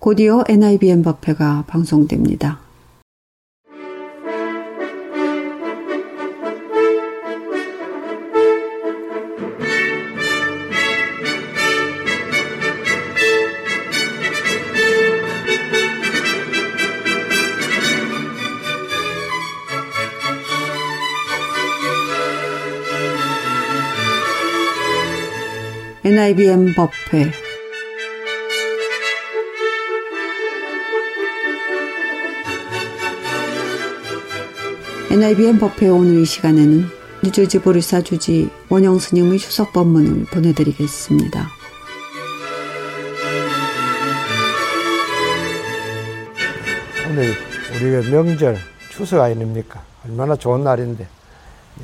곧이어 NIBM 법회가 방송됩니다. NIBM 법회 NIBM 법회 오늘 이 시간에는 뉴저지 보리사 주지 원영 스님의 추석 법문을 보내드리겠습니다. 오늘 우리가 명절 추석 아닙니까? 얼마나 좋은 날인데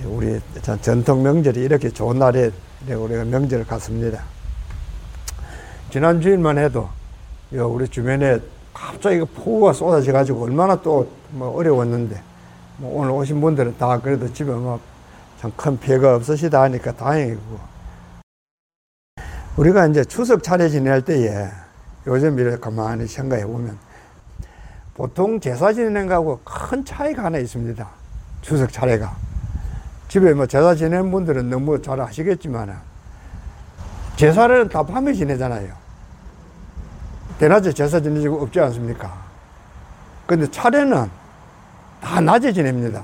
우리 전통 명절이 이렇게 좋은 날에 우리가 명절을 갔습니다. 지난 주일만 해도 우리 주변에 갑자기 폭우가 쏟아져 가지고 얼마나 또 뭐 어려웠는데 뭐 오늘 오신 분들은 다 그래도 집에 뭐 참큰 뭐 피해가 없으시다 하니까 다행이고 우리가 이제 추석 차례 지낼 때에 요즘 이렇게 가만히 생각해 보면 보통 제사 지내는 거하고 큰 차이가 하나 있습니다. 추석 차례가. 집에 뭐 제사 지내는 분들은 너무 잘 아시겠지만 제사를 다 밤에 지내잖아요. 대낮에 제사 지내지고 없지 않습니까? 근데 차례는 다 낮에 지냅니다.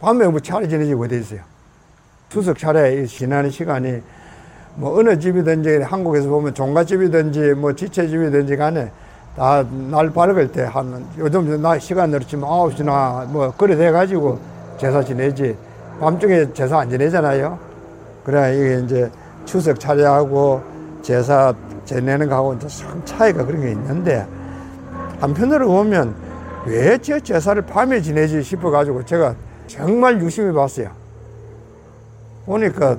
밤에 뭐 차례 지내지 어디 있어요? 추석 차례 지나는 시간이 뭐 어느 집이든지 한국에서 보면 종갓집이든지 뭐 지체집이든지 간에 다 날 밝을 때 한 요즘 나 시간으로 치면 아홉 시나 뭐 그래 돼가지고 제사 지내지 밤중에 제사 안 지내잖아요. 그래 이게 이제 추석 차례하고 제사 지내는 거하고 참 차이가 그런 게 있는데 한편으로 보면 왜 저 제사를 밤에 지내지 싶어가지고 제가 정말 유심히 봤어요. 보니까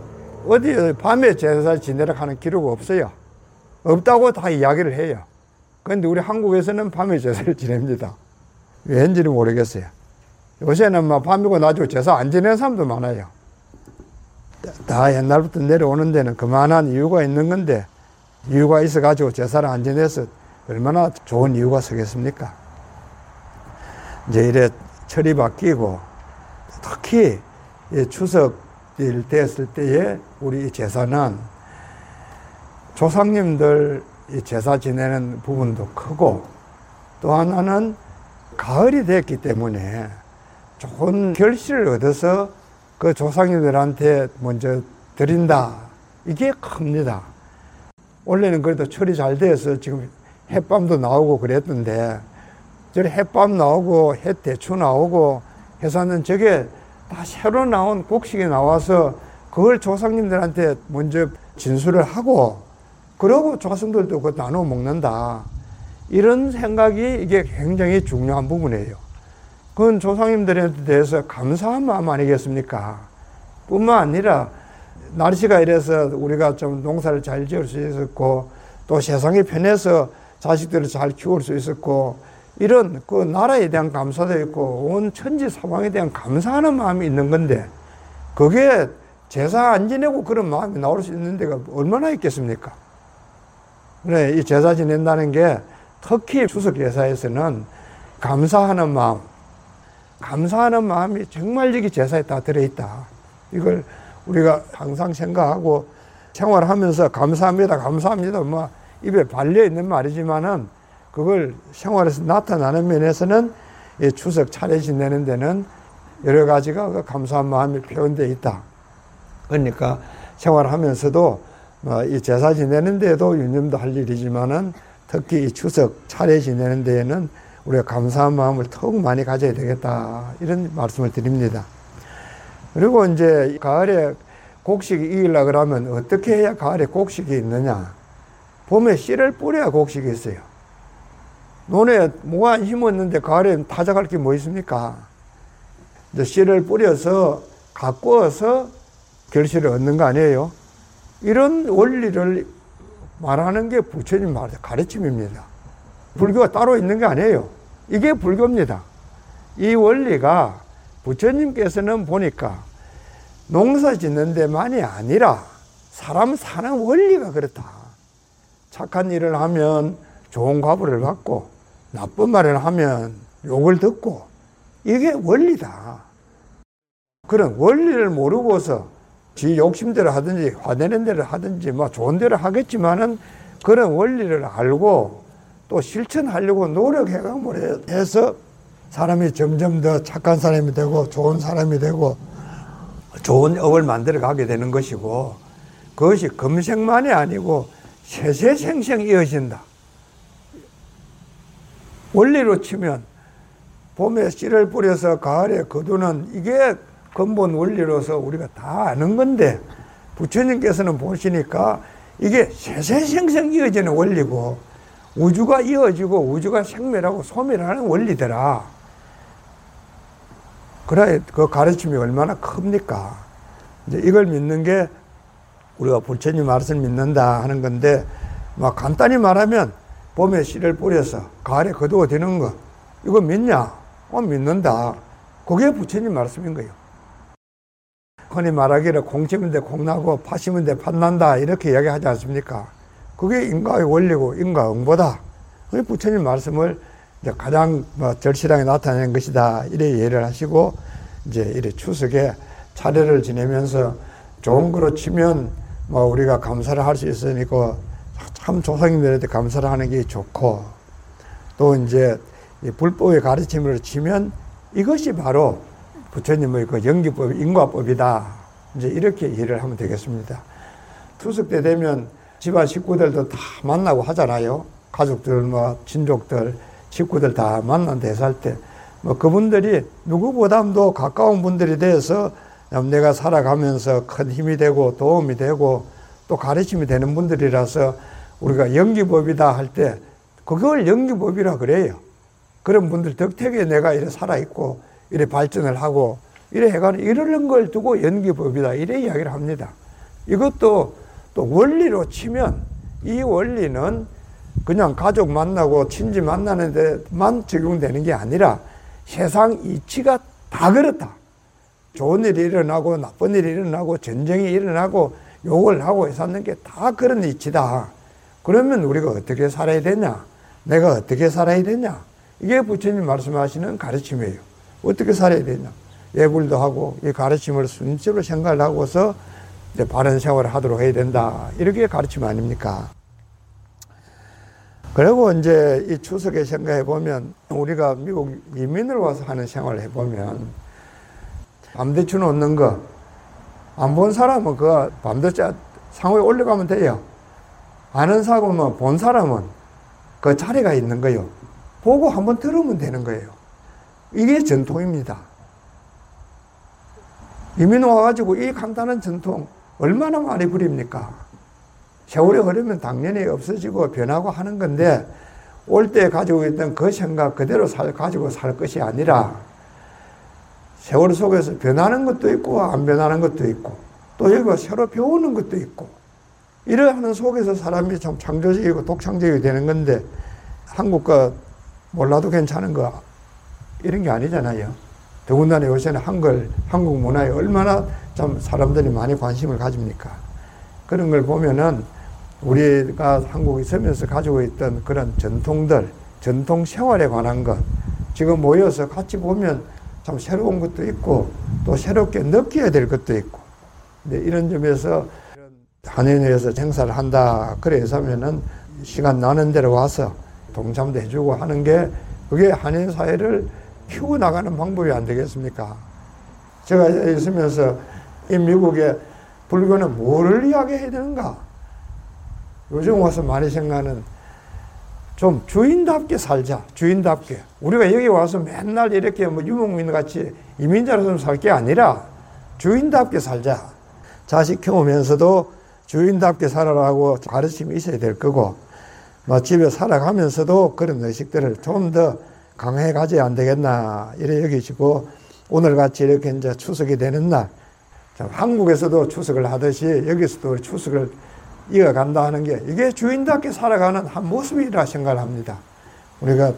어디 밤에 제사 지내라 하는 기록 없어요. 없다고 다 이야기를 해요. 그런데 우리 한국에서는 밤에 제사를 지냅니다. 왠지는 모르겠어요. 요새는 막 밤이고 낮이고 제사 안 지내는 사람도 많아요. 다 옛날부터 내려오는 데는 그만한 이유가 있는 건데 이유가 있어가지고 제사를 안 지내서 얼마나 좋은 이유가 서겠습니까? 이제 이래 철이 바뀌고 특히 추석일 됐을 때에 우리 제사는 조상님들 제사 지내는 부분도 크고 또 하나는 가을이 됐기 때문에 좋은 결실을 얻어서 그 조상님들한테 먼저 드린다. 이게 큽니다. 원래는 그래도 철이 잘 돼서 지금 햇밤도 나오고 그랬던데 저리 햇밤 나오고 햇대추 나오고 해서는 저게 다 새로 나온 곡식이 나와서 그걸 조상님들한테 먼저 진술을 하고 그러고 조상들도 그 나눠 먹는다. 이런 생각이 이게 굉장히 중요한 부분이에요. 그건 조상님들에 대해서 감사한 마음 아니겠습니까? 뿐만 아니라 날씨가 이래서 우리가 좀 농사를 잘 지을 수 있었고 또 세상이 편해서 자식들을 잘 키울 수 있었고 이런 그 나라에 대한 감사도 있고 온 천지 사방에 대한 감사하는 마음이 있는 건데 그게 제사 안 지내고 그런 마음이 나올 수 있는 데가 얼마나 있겠습니까? 그래, 이 제사 지낸다는 게 특히 추석 제사에서는 감사하는 마음, 감사하는 마음이 정말 여기 제사에 다 들어있다. 이걸 우리가 항상 생각하고 생활하면서 감사합니다, 감사합니다. 뭐 입에 발려 있는 말이지만은 그걸 생활에서 나타나는 면에서는 이 추석 차례 지내는 데는 여러 가지가 그 감사한 마음이 표현되어 있다. 그러니까 생활하면서도 뭐이 제사 지내는 데도 유념도 할 일이지만은 특히 이 추석 차례 지내는 데에는 우리가 감사한 마음을 더욱 많이 가져야 되겠다. 이런 말씀을 드립니다. 그리고 이제 가을에 곡식이 이기려 그러면 어떻게 해야 가을에 곡식이 있느냐. 봄에 씨를 뿌려야 곡식이 있어요. 논에 뭐가 심었는데 가을에 타작할 게 뭐 있습니까? 이제 씨를 뿌려서 가꾸어서 결실을 얻는 거 아니에요? 이런 원리를 말하는 게 부처님 말 가르침입니다. 불교가 따로 있는 게 아니에요. 이게 불교입니다. 이 원리가 부처님께서는 보니까 농사 짓는 데만이 아니라 사람 사는 원리가 그렇다. 착한 일을 하면 좋은 과부를 받고 나쁜 말을 하면 욕을 듣고 이게 원리다. 그런 원리를 모르고서 지 욕심대로 하든지 화내는 대로 하든지 뭐 좋은 대로 하겠지만은 그런 원리를 알고 또 실천하려고 노력해가면 해서 사람이 점점 더 착한 사람이 되고 좋은 사람이 되고 좋은 업을 만들어 가게 되는 것이고 그것이 금생만이 아니고 세세생생 이어진다. 원리로 치면 봄에 씨를 뿌려서 가을에 거두는 이게 근본 원리로서 우리가 다 아는 건데 부처님께서는 보시니까 이게 세세생생 이어지는 원리고 우주가 이어지고 우주가 생멸하고 소멸하는 원리더라. 그래 그 가르침이 얼마나 큽니까? 이제 이걸 믿는 게 우리가 부처님 말씀 믿는다 하는 건데 막 간단히 말하면 봄에 씨를 뿌려서 가을에 거두어 되는 거 이거 믿냐? 어 믿는다. 그게 부처님 말씀인 거예요. 흔히 말하기를 공 치면 돼공 나고 파 심은 돼 팥난다 이렇게 이야기하지 않습니까? 그게 인과의 원리고 인과응보다. 그 부처님 말씀을 가장 뭐 절실하게 나타낸 것이다. 이래 이해를 하시고 이제 이래 추석에 차례를 지내면서 좋은 거로 치면 뭐 우리가 감사를 할 수 있으니까 참 조상님들한테 감사를 하는 게 좋고 또 이제 불법의 가르침으로 치면 이것이 바로 부처님의 그 연기법, 인과법이다. 이제 이렇게 이해를 하면 되겠습니다. 투석 때 되면 집안 식구들도 다 만나고 하잖아요. 가족들, 뭐, 친족들, 식구들 다 만난 대사할 때, 뭐, 그분들이 누구보다도 가까운 분들이 돼서 내가 살아가면서 큰 힘이 되고 도움이 되고 또 가르침이 되는 분들이라서 우리가 연기법이다 할 때, 그걸 연기법이라 그래요. 그런 분들 덕택에 내가 이래 살아있고, 이래 발전을 하고 이래 해가는 이런 걸 두고 연기법이다 이래 이야기를 합니다. 이것도 또 원리로 치면 이 원리는 그냥 가족 만나고 친지 만나는 데만 적용되는 게 아니라 세상 이치가 다 그렇다. 좋은 일이 일어나고 나쁜 일이 일어나고 전쟁이 일어나고 욕을 하고 사는 게 다 그런 이치다. 그러면 우리가 어떻게 살아야 되냐? 내가 어떻게 살아야 되냐? 이게 부처님 말씀하시는 가르침이에요. 어떻게 살아야 되냐. 예불도 하고 이 가르침을 순서로 생각을 하고서 이제 바른 생활을 하도록 해야 된다. 이렇게 가르침 아닙니까? 그리고 이제 이 추석에 생각해 보면 우리가 미국 이민을 와서 하는 생활을 해 보면 밤대추 놓는 거 안 본 사람은 그 밤대추 상호에 올려가면 돼요. 아는 사람은 본 사람은 그 자리가 있는 거요. 보고 한번 들으면 되는 거예요. 이게 전통입니다. 이민 와가지고 이 간단한 전통 얼마나 많이 부립니까? 세월이 흐르면 당연히 없어지고 변하고 하는 건데 올 때 가지고 있던 그 생각 그대로 살, 가지고 살 것이 아니라 세월 속에서 변하는 것도 있고 안 변하는 것도 있고 또 여기가 새로 배우는 것도 있고 이러하는 속에서 사람이 좀 창조적이고 독창적이 되는 건데 한국과 몰라도 괜찮은 거 이런 게 아니잖아요. 더군다나 요새는 한글, 한국 문화에 얼마나 참 사람들이 많이 관심을 가집니까? 그런 걸 보면은 우리가 한국에 있으면서 가지고 있던 그런 전통들, 전통 생활에 관한 것, 지금 모여서 같이 보면 참 새로운 것도 있고 또 새롭게 느껴야 될 것도 있고. 이런 점에서 한인회에서 행사를 한다. 그래서 하면은 시간 나는 대로 와서 동참도 해주고 하는 게 그게 한인 사회를 키워 나가는 방법이 안 되겠습니까? 제가 있으면서 이 미국에 불교는 뭐를 이야기해야 되는가? 요즘 와서 많이 생각하는 좀 주인답게 살자. 주인답게. 우리가 여기 와서 맨날 이렇게 뭐 유목민 같이 이민자로 살게 아니라 주인답게 살자. 자식 키우면서도 주인답게 살아라고 가르침이 있어야 될 거고, 뭐 집에 살아가면서도 그런 의식들을 좀 더 강해 가져야 안 되겠나 이래 여기시고 오늘 같이 이렇게 이제 추석이 되는 날 한국에서도 추석을 하듯이 여기서도 추석을 이어간다 하는 게 이게 주인답게 살아가는 한 모습이라 생각을 합니다. 우리가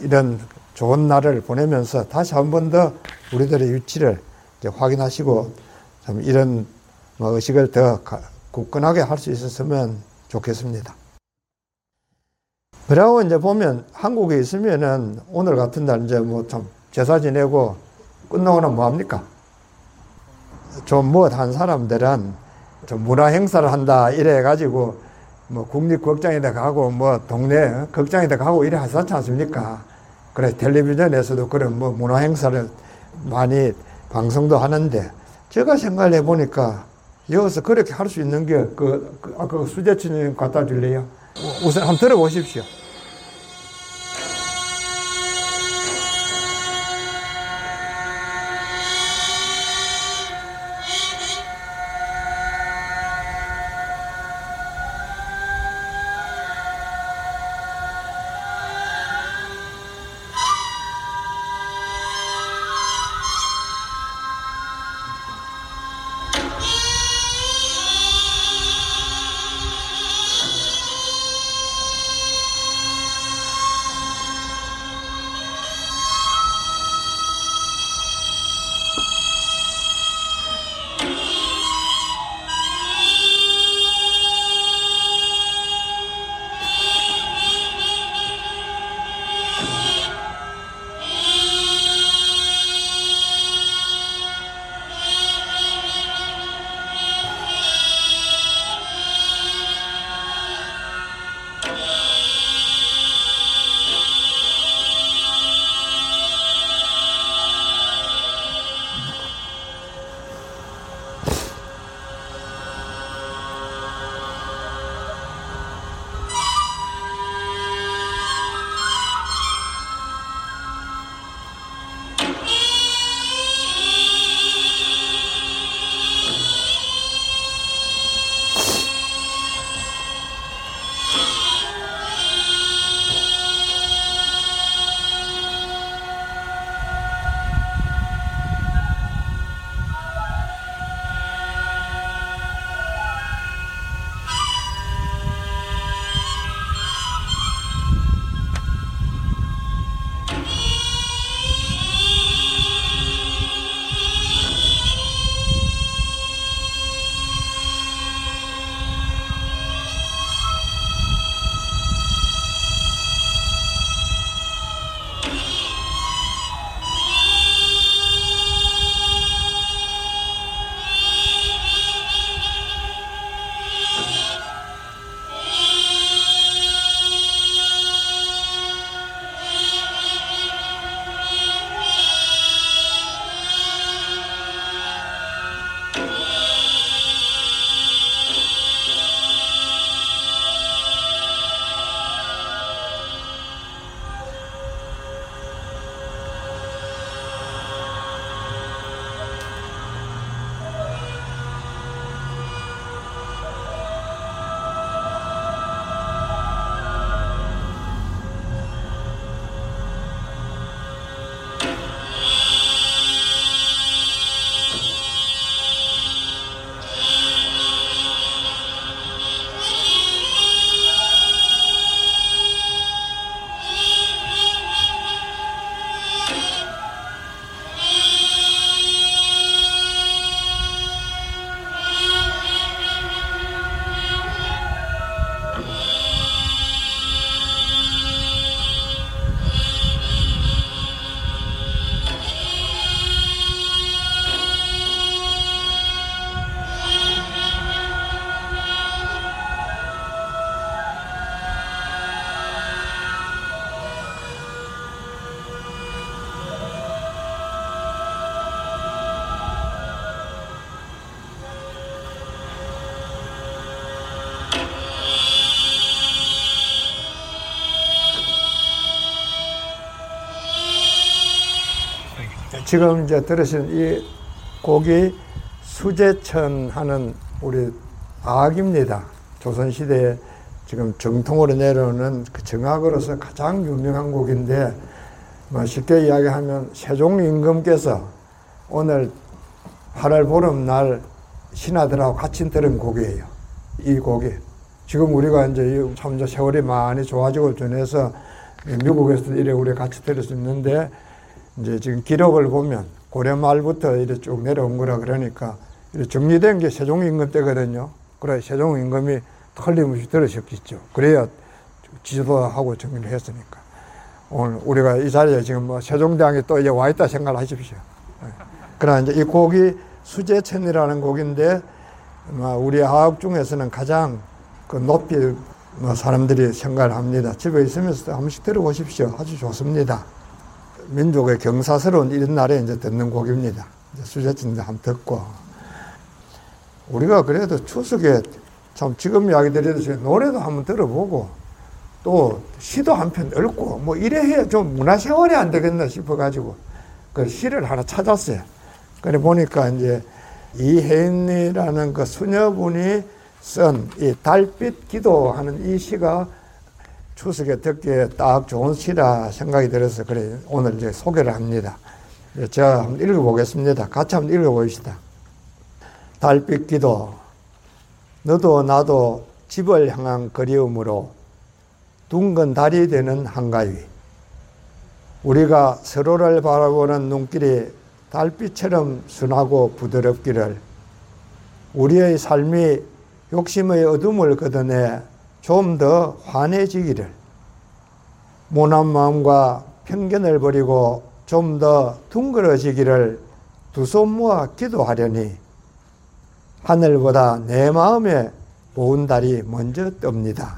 이런 좋은 날을 보내면서 다시 한 번 더 우리들의 위치를 확인하시고 참 이런 뭐 의식을 더 굳건하게 할 수 있었으면 좋겠습니다. 그러고 이제 보면 한국에 있으면은 오늘 같은 날 이제 뭐 참 제사 지내고 끝나고 나면 뭐 합니까? 좀 무엇 한 사람들은 좀 문화 행사를 한다 이래 가지고 뭐 국립극장에다 가고 뭐 동네 극장에다 가고 이래 하지 않습니까? 그래 텔레비전에서도 그런 뭐 문화 행사를 많이 방송도 하는데 제가 생각해 보니까 여기서 그렇게 할 수 있는 게 그, 그 아까 그 수제치님 갖다 줄래요? 우선 한번 들어보십시오. 지금 이제 들으신 이 곡이 수제천 하는 우리 악입니다. 조선시대에 지금 정통으로 내려오는 그 정악으로서 가장 유명한 곡인데, 뭐 쉽게 이야기하면 세종 임금께서 오늘 8월 보름날 신하들하고 같이 들은 곡이에요. 이 곡이. 지금 우리가 이제 참 세월이 많이 좋아지고 전해서 미국에서도 이래 우리 같이 들을 수 있는데 이제 지금 기록을 보면 고려 말부터 이렇게 쭉 내려온 거라 그러니까 정리된 게 세종 임금 때거든요. 그래 세종 임금이 틀림없이 들으셨겠죠. 그래야 지도하고 정리를 했으니까. 오늘 우리가 이 자리에 지금 뭐 세종대왕이 또 이제 와 있다 생각을 하십시오. 예. 그러나 이제 이 곡이 수제천이라는 곡인데 우리 화학 중에서는 가장 그 높이 뭐 사람들이 생각을 합니다. 집에 있으면서도 한 번씩 들어보십시오. 아주 좋습니다. 민족의 경사스러운 이런 날에 이제 듣는 곡입니다. 수제천도 한번 듣고. 우리가 그래도 추석에 참 지금 이야기 드려도 노래도 한번 들어보고 또 시도 한 편 읽고 뭐 이래 해야 좀 문화생활이 안 되겠나 싶어가지고 그 시를 하나 찾았어요. 그래 보니까 이제 이혜인이라는 그 수녀분이 쓴 이 달빛 기도하는 이 시가 추석에 듣기에 딱 좋은 시라 생각이 들어서 그래 오늘 이제 소개를 합니다. 제가 한번 읽어보겠습니다. 같이 한번 읽어보시다. 달빛 기도 너도 나도 집을 향한 그리움으로 둥근 달이 되는 한가위 우리가 서로를 바라보는 눈길이 달빛처럼 순하고 부드럽기를 우리의 삶이 욕심의 어둠을 걷어내 좀 더 환해지기를 모난 마음과 편견을 버리고 좀 더 둥그러지기를 두 손 모아 기도하려니 하늘보다 내 마음에 보은 달이 먼저 뜹니다.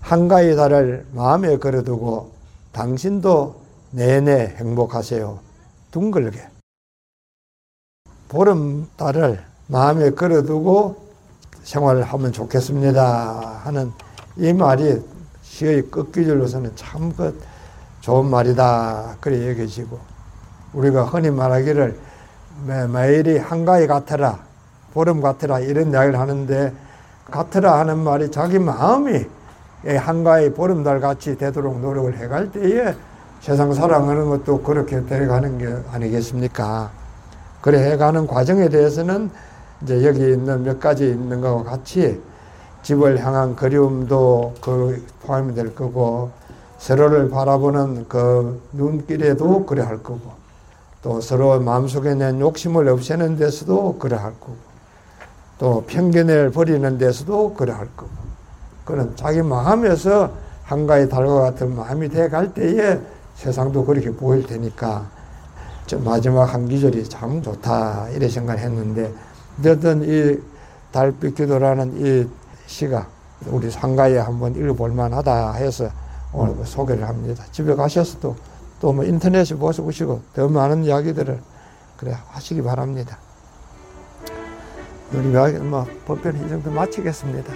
한가위 달을 마음에 걸어두고 당신도 내내 행복하세요. 둥글게. 보름달을 마음에 걸어두고 생활을 하면 좋겠습니다. 하는 이 말이 시의 끝기절로서는 참 그 좋은 말이다. 그래 여겨지고 우리가 흔히 말하기를 매일이 한가위 같아라. 보름 같아라. 이런 이야기를 하는데 같아라 하는 말이 자기 마음이 한가위 보름달 같이 되도록 노력을 해갈 때에 세상 살아가는 것도 그렇게 되어가는 게 아니겠습니까? 그래 해가는 과정에 대해서는 이제 여기 있는 몇 가지 있는 것과 같이 집을 향한 그리움도 그 포함이 될 거고 서로를 바라보는 그 눈길에도 그래 할 거고 또 서로 마음속에 낸 욕심을 없애는 데서도 그래 할 거고 또 편견을 버리는 데서도 그래 할 거고 그는 자기 마음에서 한가위 달과 같은 마음이 돼 갈 때에 세상도 그렇게 보일 테니까 마지막 한 기절이 참 좋다 이래 생각을 했는데 어쨌든 이 달빛 기도라는 이 시가 우리 상가에 한번 읽어볼 만하다 해서 오늘 그 소개를 합니다. 집에 가셔서도 또뭐 인터넷에 보시고 더 많은 이야기들을 그래 하시기 바랍니다. 우리가 뭐 법변 이 정도 마치겠습니다.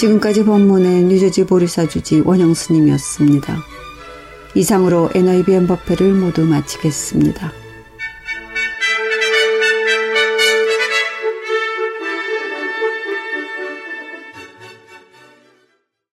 지금까지 본문의 뉴저지 보리사주지 원영 스님이었습니다. 이상으로 NIBN 법회를 모두 마치겠습니다.